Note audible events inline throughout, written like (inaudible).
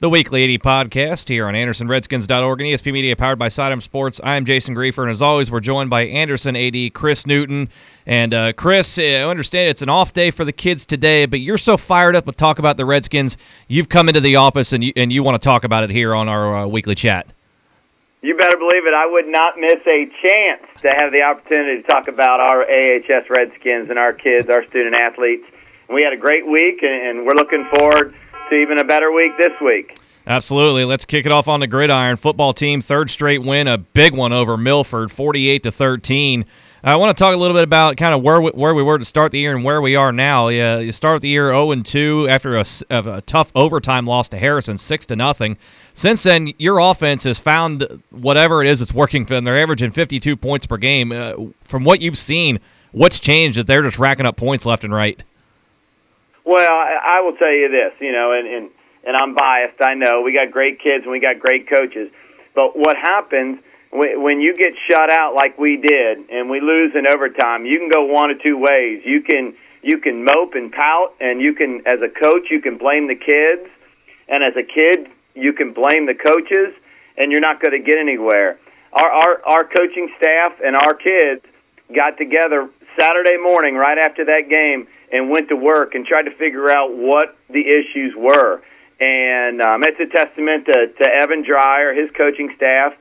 The Weekly AD podcast here on AndersonRedskins.org and ESP Media powered by Sidearm Sports. I'm Jason Grefer, and as always, we're joined by Anderson AD Chris Newton. And uh, Chris, I understand it's an off day for the kids today, but you're so fired up with talk about the Redskins, you've come into the office and you, and you want to talk about it here on our uh, weekly chat. You better believe it. I would not miss a chance to have the opportunity to talk about our AHS Redskins and our kids, our student athletes. We had a great week, and we're looking forward – to even a better week this week. Absolutely. Let's kick it off on the gridiron. Football team, third straight win, a big one over Milford, 48 to 13. I want to talk a little bit about kind of where we, where we were to start the year and where we are now. Yeah, you start the year 0 and 2 after a, a tough overtime loss to Harrison, six to nothing. Since then, your offense has found whatever it is that's working for them. They're averaging 52 points per game. Uh, from what you've seen, what's changed that they're just racking up points left and right? Well, I, I will tell you this, you know, and, and and I'm biased. I know we got great kids and we got great coaches, but what happens when, when you get shut out like we did and we lose in overtime? You can go one of two ways. You can you can mope and pout, and you can, as a coach, you can blame the kids, and as a kid, you can blame the coaches, and you're not going to get anywhere. Our our our coaching staff and our kids got together Saturday morning right after that game and went to work and tried to figure out what the issues were. And um, it's a testament to, to Evan Dreyer, his coaching staff,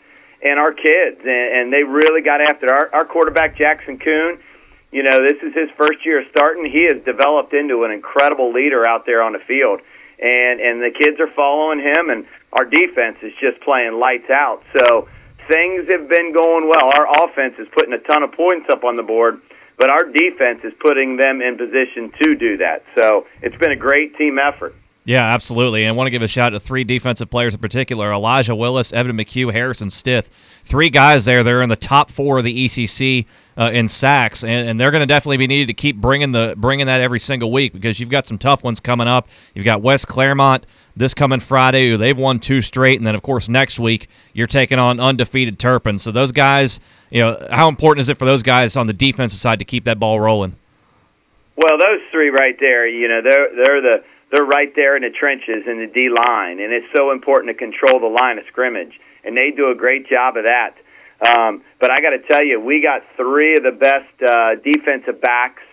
and our kids. And, and they really got after it. Our, our quarterback, Jackson Coon, you know, this is his first year starting. He has developed into an incredible leader out there on the field. And, and the kids are following him, and our defense is just playing lights out. So things have been going well. Our offense is putting a ton of points up on the board but our defense is putting them in position to do that. So it's been a great team effort. Yeah, absolutely. And I want to give a shout out to three defensive players in particular Elijah Willis, Evan McHugh, Harrison Stith. Three guys there. They're in the top four of the ECC uh, in sacks, and, and they're going to definitely be needed to keep bringing the bringing that every single week because you've got some tough ones coming up. You've got West Clermont this coming Friday, they've won two straight, and then of course next week you're taking on undefeated Turpin. So those guys, you know, how important is it for those guys on the defensive side to keep that ball rolling? Well, those three right there, you know, they're they're the they're right there in the trenches in the D line, and it's so important to control the line of scrimmage, and they do a great job of that. Um, but I got to tell you, we got three of the best uh, defensive backs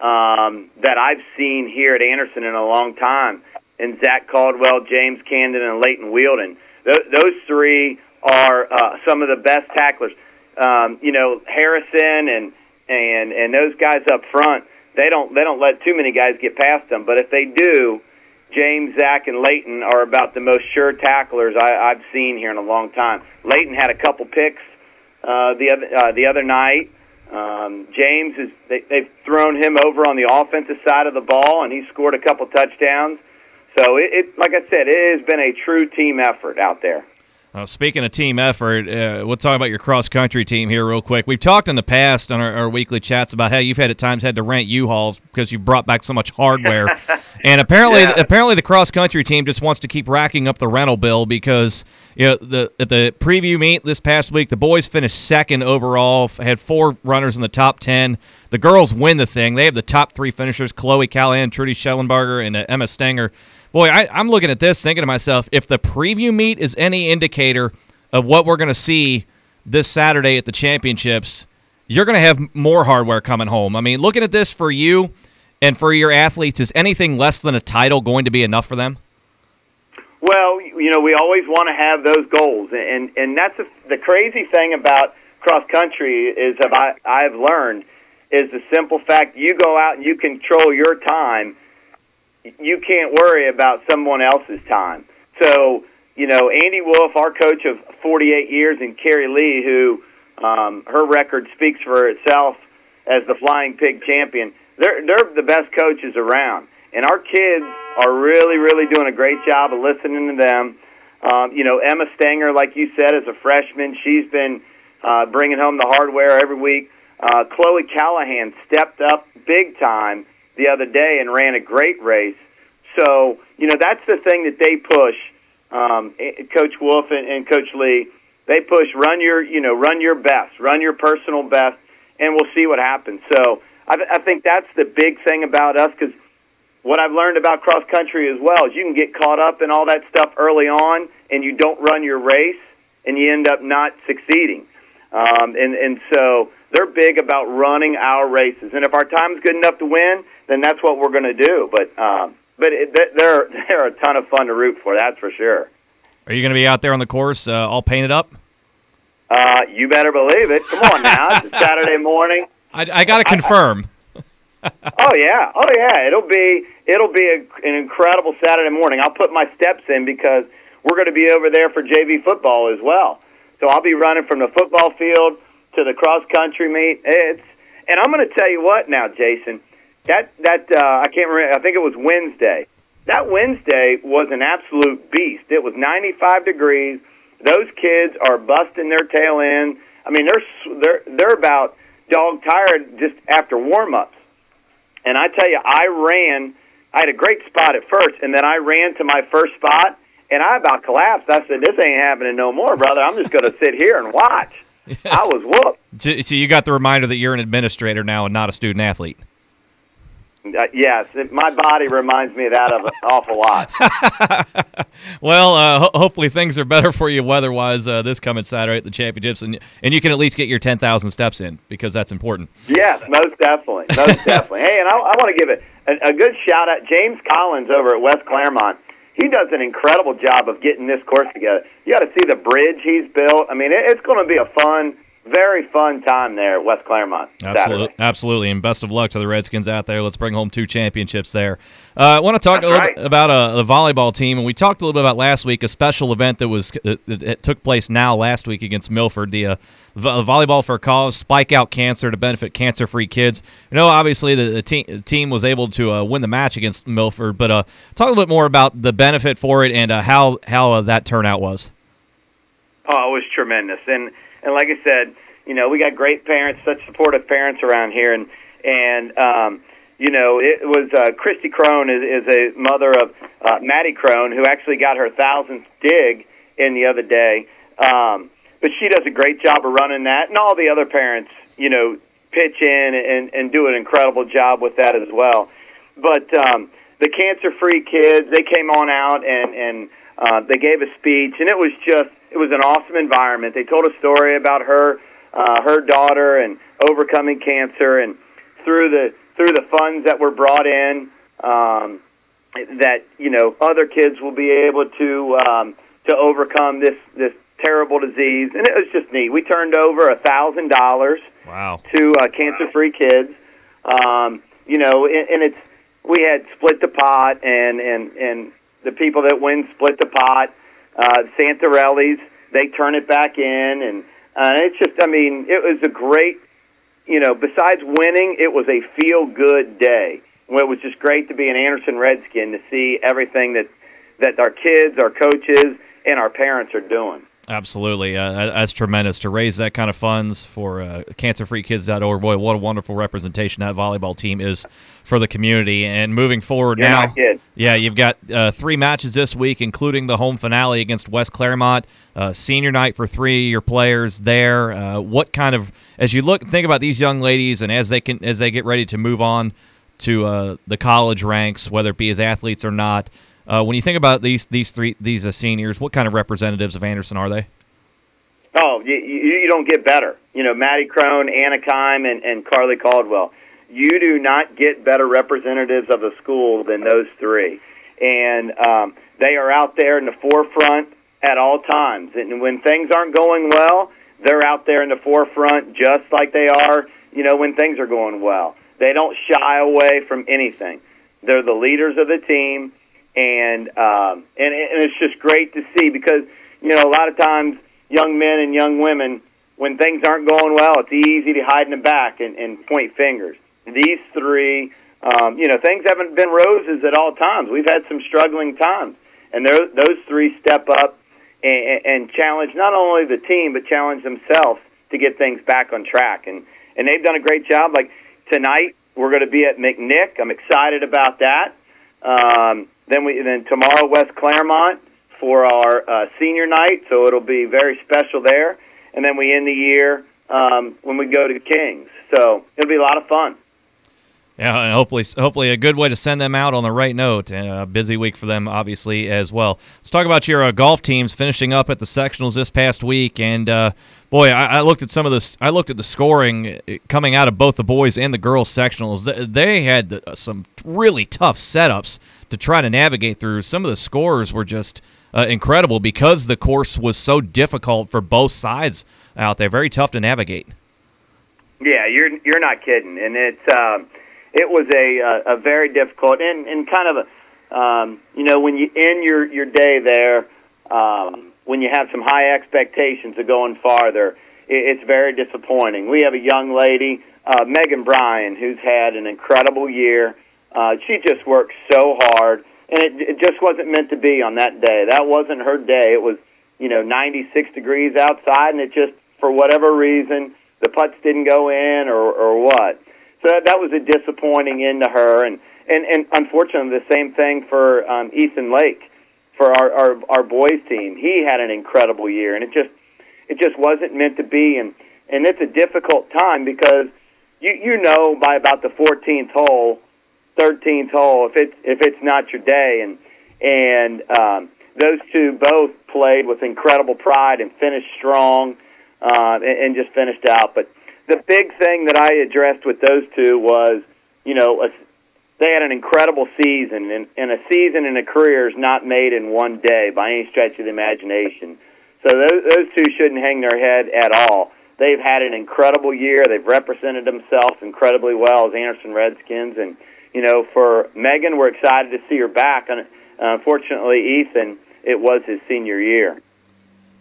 um, that I've seen here at Anderson in a long time, and Zach Caldwell, James Camden, and Leighton Wielden. Th- those three are uh, some of the best tacklers. Um, you know, Harrison and and and those guys up front they don't they don't let too many guys get past them. But if they do, James, Zach, and Leighton are about the most sure tacklers I, I've seen here in a long time. Leighton had a couple picks uh, the other uh, the other night. Um, James is they, they've thrown him over on the offensive side of the ball, and he scored a couple touchdowns. So it, it like I said, it has been a true team effort out there. Uh, speaking of team effort, uh, we'll talk about your cross country team here real quick. We've talked in the past on our, our, weekly chats about how you've had at times had to rent U-Hauls because you brought back so much hardware, (laughs) and apparently, yeah. apparently the cross country team just wants to keep racking up the rental bill because you know the at the preview meet this past week, the boys finished second overall, had four runners in the top ten. The girls win the thing; they have the top three finishers: Chloe Callahan, Trudy Schellenberger, and uh, Emma Stenger boy, I, I'm looking at this thinking to myself, if the preview meet is any indicator of what we're going to see this Saturday at the championships, you're going to have more hardware coming home. I mean, looking at this for you and for your athletes, is anything less than a title going to be enough for them? Well, you know, we always want to have those goals, and and that's a, the crazy thing about cross country is I I've learned is the simple fact you go out and you control your time you can't worry about someone else's time. So, you know, Andy Wolf, our coach of 48 years, and Carrie Lee, who um, her record speaks for itself as the Flying Pig champion, they're, they're the best coaches around. And our kids are really, really doing a great job of listening to them. Um, you know, Emma Stanger, like you said, as a freshman, she's been uh, bringing home the hardware every week. Uh, Chloe Callahan stepped up big time the other day and ran a great race. So, you know, that's the thing that they push, um, eh, Coach Wolf and, and Coach Lee. They push run your, you know, run your best, run your personal best, and we'll see what happens. So, I, th- I think that's the big thing about us because what I've learned about cross country as well is you can get caught up in all that stuff early on, and you don't run your race, and you end up not succeeding. Um, and and so they're big about running our races, and if our time's good enough to win, then that's what we're going to do. But um, but it, they're they're (laughs) a ton of fun to root for. That's for sure. Are you going to be out there on the course, uh, all painted up? Uh, you better believe it. Come on now, it's Saturday morning. I, I got to confirm. (laughs) oh yeah, oh yeah. It'll be it'll be a, an incredible Saturday morning. I'll put my steps in because we're going to be over there for JV football as well. So I'll be running from the football field to the cross country meet. It's and I'm going to tell you what now, Jason. That that uh, I can't remember. I think it was Wednesday. That Wednesday was an absolute beast. It was 95 degrees. Those kids are busting their tail end. I mean, they're they're they're about dog tired just after warm ups. And I tell you, I ran. I had a great spot at first, and then I ran to my first spot, and I about collapsed. I said, "This ain't happening no more, brother. I'm just going to sit here and watch." (laughs) Yes. I was whooped. So you got the reminder that you're an administrator now and not a student athlete. Uh, yes, it, my body reminds me of that of an awful lot. (laughs) well, uh, ho- hopefully things are better for you weather-wise uh, this coming Saturday at the championships, and and you can at least get your ten thousand steps in because that's important. Yes, most definitely, most definitely. Hey, and I, I want to give it a, a good shout out, James Collins over at West Clermont. He does an incredible job of getting this course together. You got to see the bridge he's built. I mean, it, it's going to be a fun very fun time there at West Clermont. Absolutely, absolutely, and best of luck to the Redskins out there. Let's bring home two championships there. Uh, I want to talk That's a little right. bit about uh, the volleyball team, and we talked a little bit about last week a special event that was uh, that took place now last week against Milford. The, uh, volleyball for cause, spike out cancer to benefit cancer-free kids. You know, obviously the, the team team was able to uh, win the match against Milford, but uh, talk a little bit more about the benefit for it and how how that turnout was. Oh, it was tremendous, and and like I said, you know, we got great parents, such supportive parents around here, and and um, you know, it was uh, Christy Crone is, is a mother of uh, Maddie Crone, who actually got her thousandth dig in the other day. Um, but she does a great job of running that, and all the other parents, you know, pitch in and, and do an incredible job with that as well. But um, the cancer-free kids, they came on out and and uh, they gave a speech, and it was just it was an awesome environment. They told a story about her uh, her daughter and overcoming cancer, and through the through the funds that were brought in, um, that you know other kids will be able to um, to overcome this this terrible disease, and it was just neat. We turned over a thousand dollars wow to uh, cancer free kids. Um, you know, and, and it's we had split the pot, and and and the people that win split the pot. Uh, Santarelli's they turn it back in, and uh, it's just, I mean, it was a great, you know, besides winning, it was a feel good day. It was just great to be an Anderson Redskin to see everything that that our kids, our coaches, and our parents are doing. Absolutely, uh, that's tremendous to raise that kind of funds for uh, cancerfreekids.org. Boy, what a wonderful representation that volleyball team is for the community. And moving forward You're now, yeah, you've got uh, three matches this week, including the home finale against West Clermont. Uh, senior night for three of your players there. Uh, what kind of, as you look, think about these young ladies, and as they can, as they get ready to move on to uh, the college ranks, whether it be as athletes or not. Uh, when you think about these these three these uh, seniors, what kind of representatives of Anderson are they? Oh, you, you don't get better. You know, Maddie Crone, Anna Kime, and, and Carly Caldwell. You do not get better representatives of the school than those three, and um, they are out there in the forefront at all times. And when things aren't going well, they're out there in the forefront, just like they are. You know, when things are going well, they don't shy away from anything. They're the leaders of the team and um, and and it's just great to see because you know a lot of times young men and young women when things aren't going well, it's easy to hide in the back and, and point fingers. These three, um, you know, things haven't been roses at all times. We've had some struggling times, and those three step up and, and challenge not only the team but challenge themselves to get things back on track. And and they've done a great job. Like tonight, we're going to be at McNick. I'm excited about that. Um, then we then tomorrow West Clermont for our uh, senior night, so it'll be very special there. And then we end the year um, when we go to Kings, so it'll be a lot of fun. Yeah, and hopefully, hopefully, a good way to send them out on the right note. And a busy week for them, obviously, as well. Let's talk about your uh, golf teams finishing up at the sectionals this past week. And uh, boy, I, I, looked at some of this. I looked at the scoring uh, coming out of both the boys and the girls sectionals. They had uh, some really tough setups to try to navigate through. Some of the scores were just uh, incredible because the course was so difficult for both sides out there. Very tough to navigate. Yeah, you're you're not kidding, and it's. Uh, it was a a, a very difficult and and kind of a um, you know when you end your your day there um, when you have some high expectations of going farther it, it's very disappointing. We have a young lady uh, Megan Bryan who's had an incredible year. Uh, she just worked so hard and it, it just wasn't meant to be on that day. That wasn't her day. It was you know 96 degrees outside and it just for whatever reason the putts didn't go in or or what so that, that was a disappointing end to her, and and and unfortunately, the same thing for um, Ethan Lake, for our, our our boys team. He had an incredible year, and it just it just wasn't meant to be, and and it's a difficult time because you you know by about the 14th hole, 13th hole if it's if it's not your day, and and um, those two both played with incredible pride and finished strong, uh, and, and just finished out, but the big thing that I addressed with those two was, you know, a, they had an incredible season, and, and a season and a career is not made in one day by any stretch of the imagination. So those, those two shouldn't hang their head at all. They've had an incredible year. They've represented themselves incredibly well as Anderson Redskins, and you know, for Megan, we're excited to see her back. And uh, unfortunately, Ethan, it was his senior year.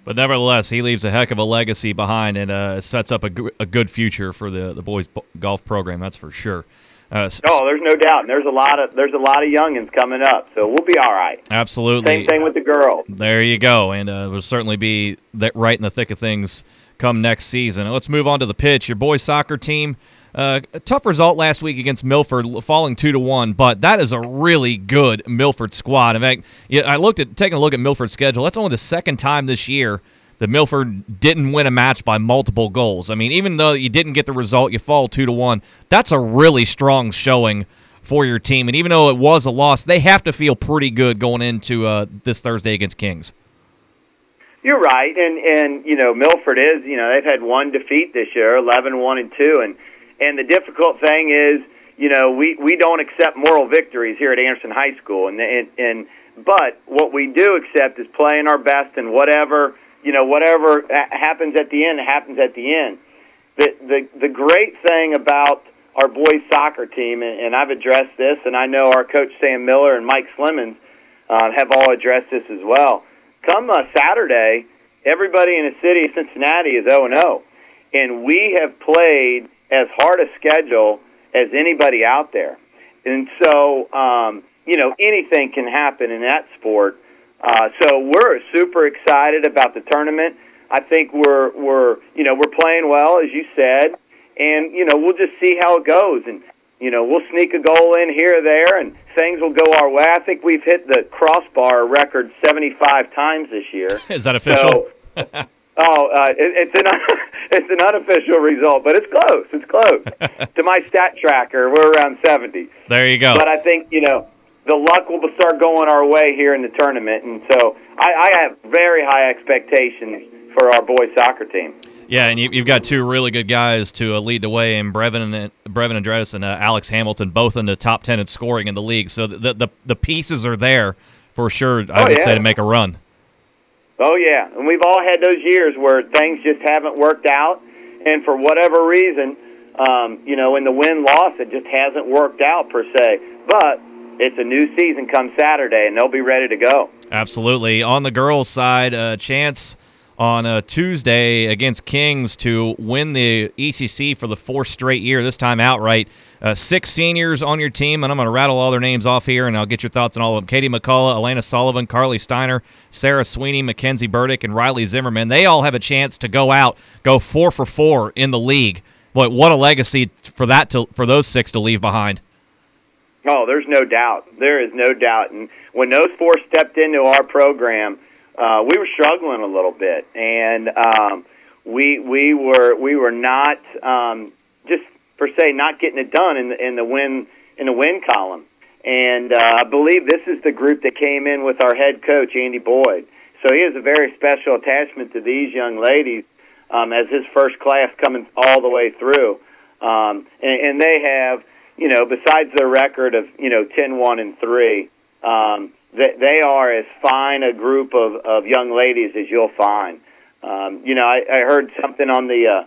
But nevertheless, he leaves a heck of a legacy behind and uh, sets up a, g- a good future for the the boys golf program. That's for sure. Uh, oh, there's no doubt. And there's a lot of there's a lot of youngins coming up, so we'll be all right. Absolutely. Same thing with the girls. There you go, and uh, will certainly be that right in the thick of things come next season. Let's move on to the pitch. Your boys soccer team uh, a tough result last week against Milford, falling two to one, but that is a really good Milford squad. In fact, I looked at taking a look at Milford's schedule. That's only the second time this year that Milford didn't win a match by multiple goals. I mean, even though you didn't get the result, you fall two to one. That's a really strong showing for your team. And even though it was a loss, they have to feel pretty good going into uh, this Thursday against Kings. You're right, and and you know Milford is you know they've had one defeat this year, eleven one and two, and and the difficult thing is, you know, we we don't accept moral victories here at Anderson High School, and and, and but what we do accept is playing our best, and whatever you know, whatever happens at the end happens at the end. The the the great thing about our boys soccer team, and, and I've addressed this, and I know our coach Sam Miller and Mike Slimmons uh, have all addressed this as well. Come uh, Saturday, everybody in the city of Cincinnati is 0 0, and we have played as hard a schedule as anybody out there. And so, um, you know, anything can happen in that sport. Uh, so we're super excited about the tournament. I think we're we're you know we're playing well as you said, and you know we'll just see how it goes, and you know we'll sneak a goal in here or there, and things will go our way. I think we've hit the crossbar record seventy five times this year. (laughs) Is that official? So, (laughs) Oh, uh, it, it's an it's an unofficial result, but it's close. It's close. (laughs) to my stat tracker, we're around seventy. There you go. But I think you know the luck will start going our way here in the tournament, and so I, I have very high expectations for our boys soccer team. Yeah, and you, have got two really good guys to uh, lead the way, and Brevin and Brevin Andreas and uh, Alex Hamilton, both in the top ten in scoring in the league. So the the, the pieces are there for sure. I oh, would yeah. say to make a run. Oh yeah, and we've all had those years where things just haven't worked out, and for whatever reason, um, you know, in the win loss, it just hasn't worked out per se. But it's a new season come Saturday, and they'll be ready to go. Absolutely. On the girls' side, uh, chance on a Tuesday against Kings to win the ECC for the fourth straight year, this time outright. Uh, six seniors on your team, and I'm going to rattle all their names off here, and I'll get your thoughts on all of them. Katie McCullough, Elena Sullivan, Carly Steiner, Sarah Sweeney, Mackenzie Burdick, and Riley Zimmerman. They all have a chance to go out, go four for four in the league. Boy, what a legacy for that to for those six to leave behind. Oh, there's no doubt. There is no doubt. And when those four stepped into our program, uh, we were struggling a little bit, and um, we we were we were not um, just per se not getting it done in the in the win in the win column. And uh, I believe this is the group that came in with our head coach Andy Boyd. So he has a very special attachment to these young ladies um, as his first class coming all the way through. Um, and, and they have, you know, besides their record of you know ten one and three, um, they, they are as fine a group of, of young ladies as you'll find. Um, you know, I, I heard something on the uh,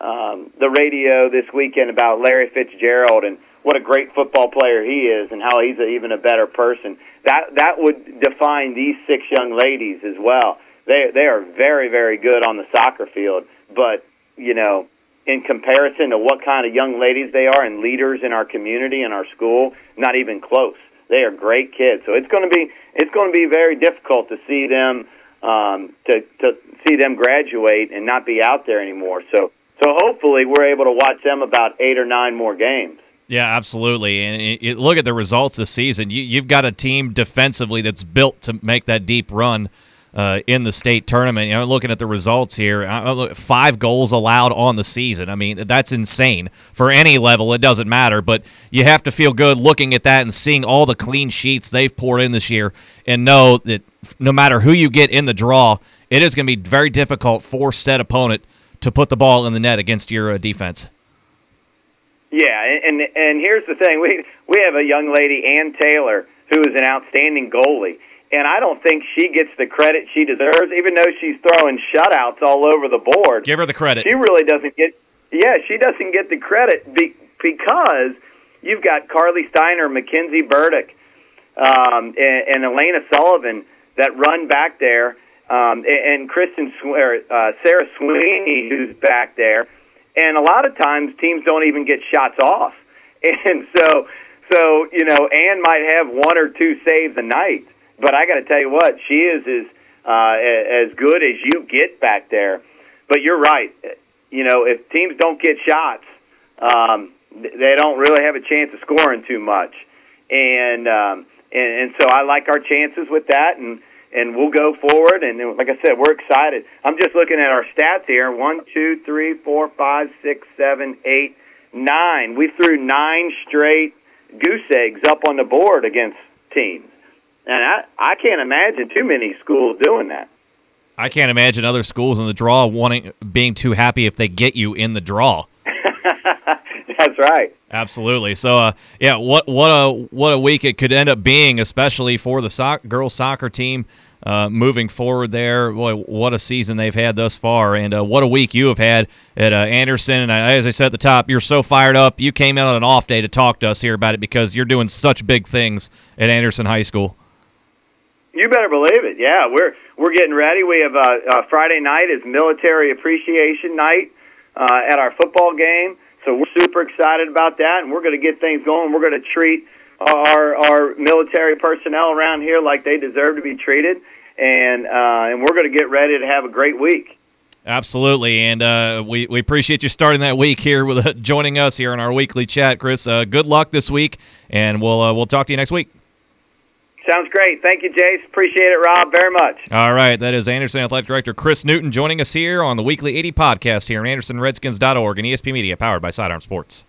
um, the radio this weekend about Larry Fitzgerald and what a great football player he is, and how he's a, even a better person. That that would define these six young ladies as well. They they are very very good on the soccer field, but you know, in comparison to what kind of young ladies they are and leaders in our community and our school, not even close. They are great kids, so it's going to be it's going to be very difficult to see them um, to to see them graduate and not be out there anymore. So so hopefully we're able to watch them about eight or nine more games. Yeah, absolutely. And look at the results this season. You, you've got a team defensively that's built to make that deep run. Uh, in the state tournament. You know, looking at the results here, uh, five goals allowed on the season. I mean, that's insane for any level. It doesn't matter, but you have to feel good looking at that and seeing all the clean sheets they've poured in this year, and know that no matter who you get in the draw, it is going to be very difficult for said opponent to put the ball in the net against your uh, defense. Yeah, and and here's the thing: we we have a young lady, Ann Taylor, who is an outstanding goalie, and I don't think she gets the credit she deserves, even though she's throwing shutouts all over the board. Give her the credit. She really doesn't get. Yeah, she doesn't get the credit be, because you've got Carly Steiner, Mackenzie Burdick, um, and, and Elena Sullivan that run back there, um, and, and Kristen uh, Sarah Sweeney who's back there and a lot of times teams don't even get shots off. (laughs) And so, so you know, Ann might have one or two saves a night, but I got to tell you what, she is as uh, as good as you get back there. But you're right. You know, if teams don't get shots, um, they don't really have a chance of scoring too much. And um, and, and so I like our chances with that. And and we'll go forward. And like I said, we're excited. I'm just looking at our stats here: one, two, three, four, five, six, seven, eight, nine. We threw nine straight goose eggs up on the board against teams, and I I can't imagine too many schools doing that. I can't imagine other schools in the draw wanting being too happy if they get you in the draw. (laughs) That's right. Absolutely. So, uh, yeah, what what a what a week it could end up being, especially for the so- girls soccer team uh, moving forward. There, boy, what a season they've had thus far, and uh, what a week you have had at uh, Anderson. And as I said at the top, you're so fired up. You came in on an off day to talk to us here about it because you're doing such big things at Anderson High School. You better believe it. Yeah, we're we're getting ready. We have uh, Friday night is military appreciation night uh, at our football game. So we're super excited about that, and we're going to get things going. We're going to treat our our military personnel around here like they deserve to be treated, and uh, and we're going to get ready to have a great week. Absolutely, and uh, we we appreciate you starting that week here with uh, (laughs) joining us here in our weekly chat, Chris. Uh, good luck this week, and we'll uh, we'll talk to you next week. Sounds great. Thank you, Jace. Appreciate it, Rob, very much. All right. That is Anderson Athletic Director Chris Newton joining us here on the Weekly AD podcast here on AndersonRedskins.org and ESP Media, powered by Sidearm Sports.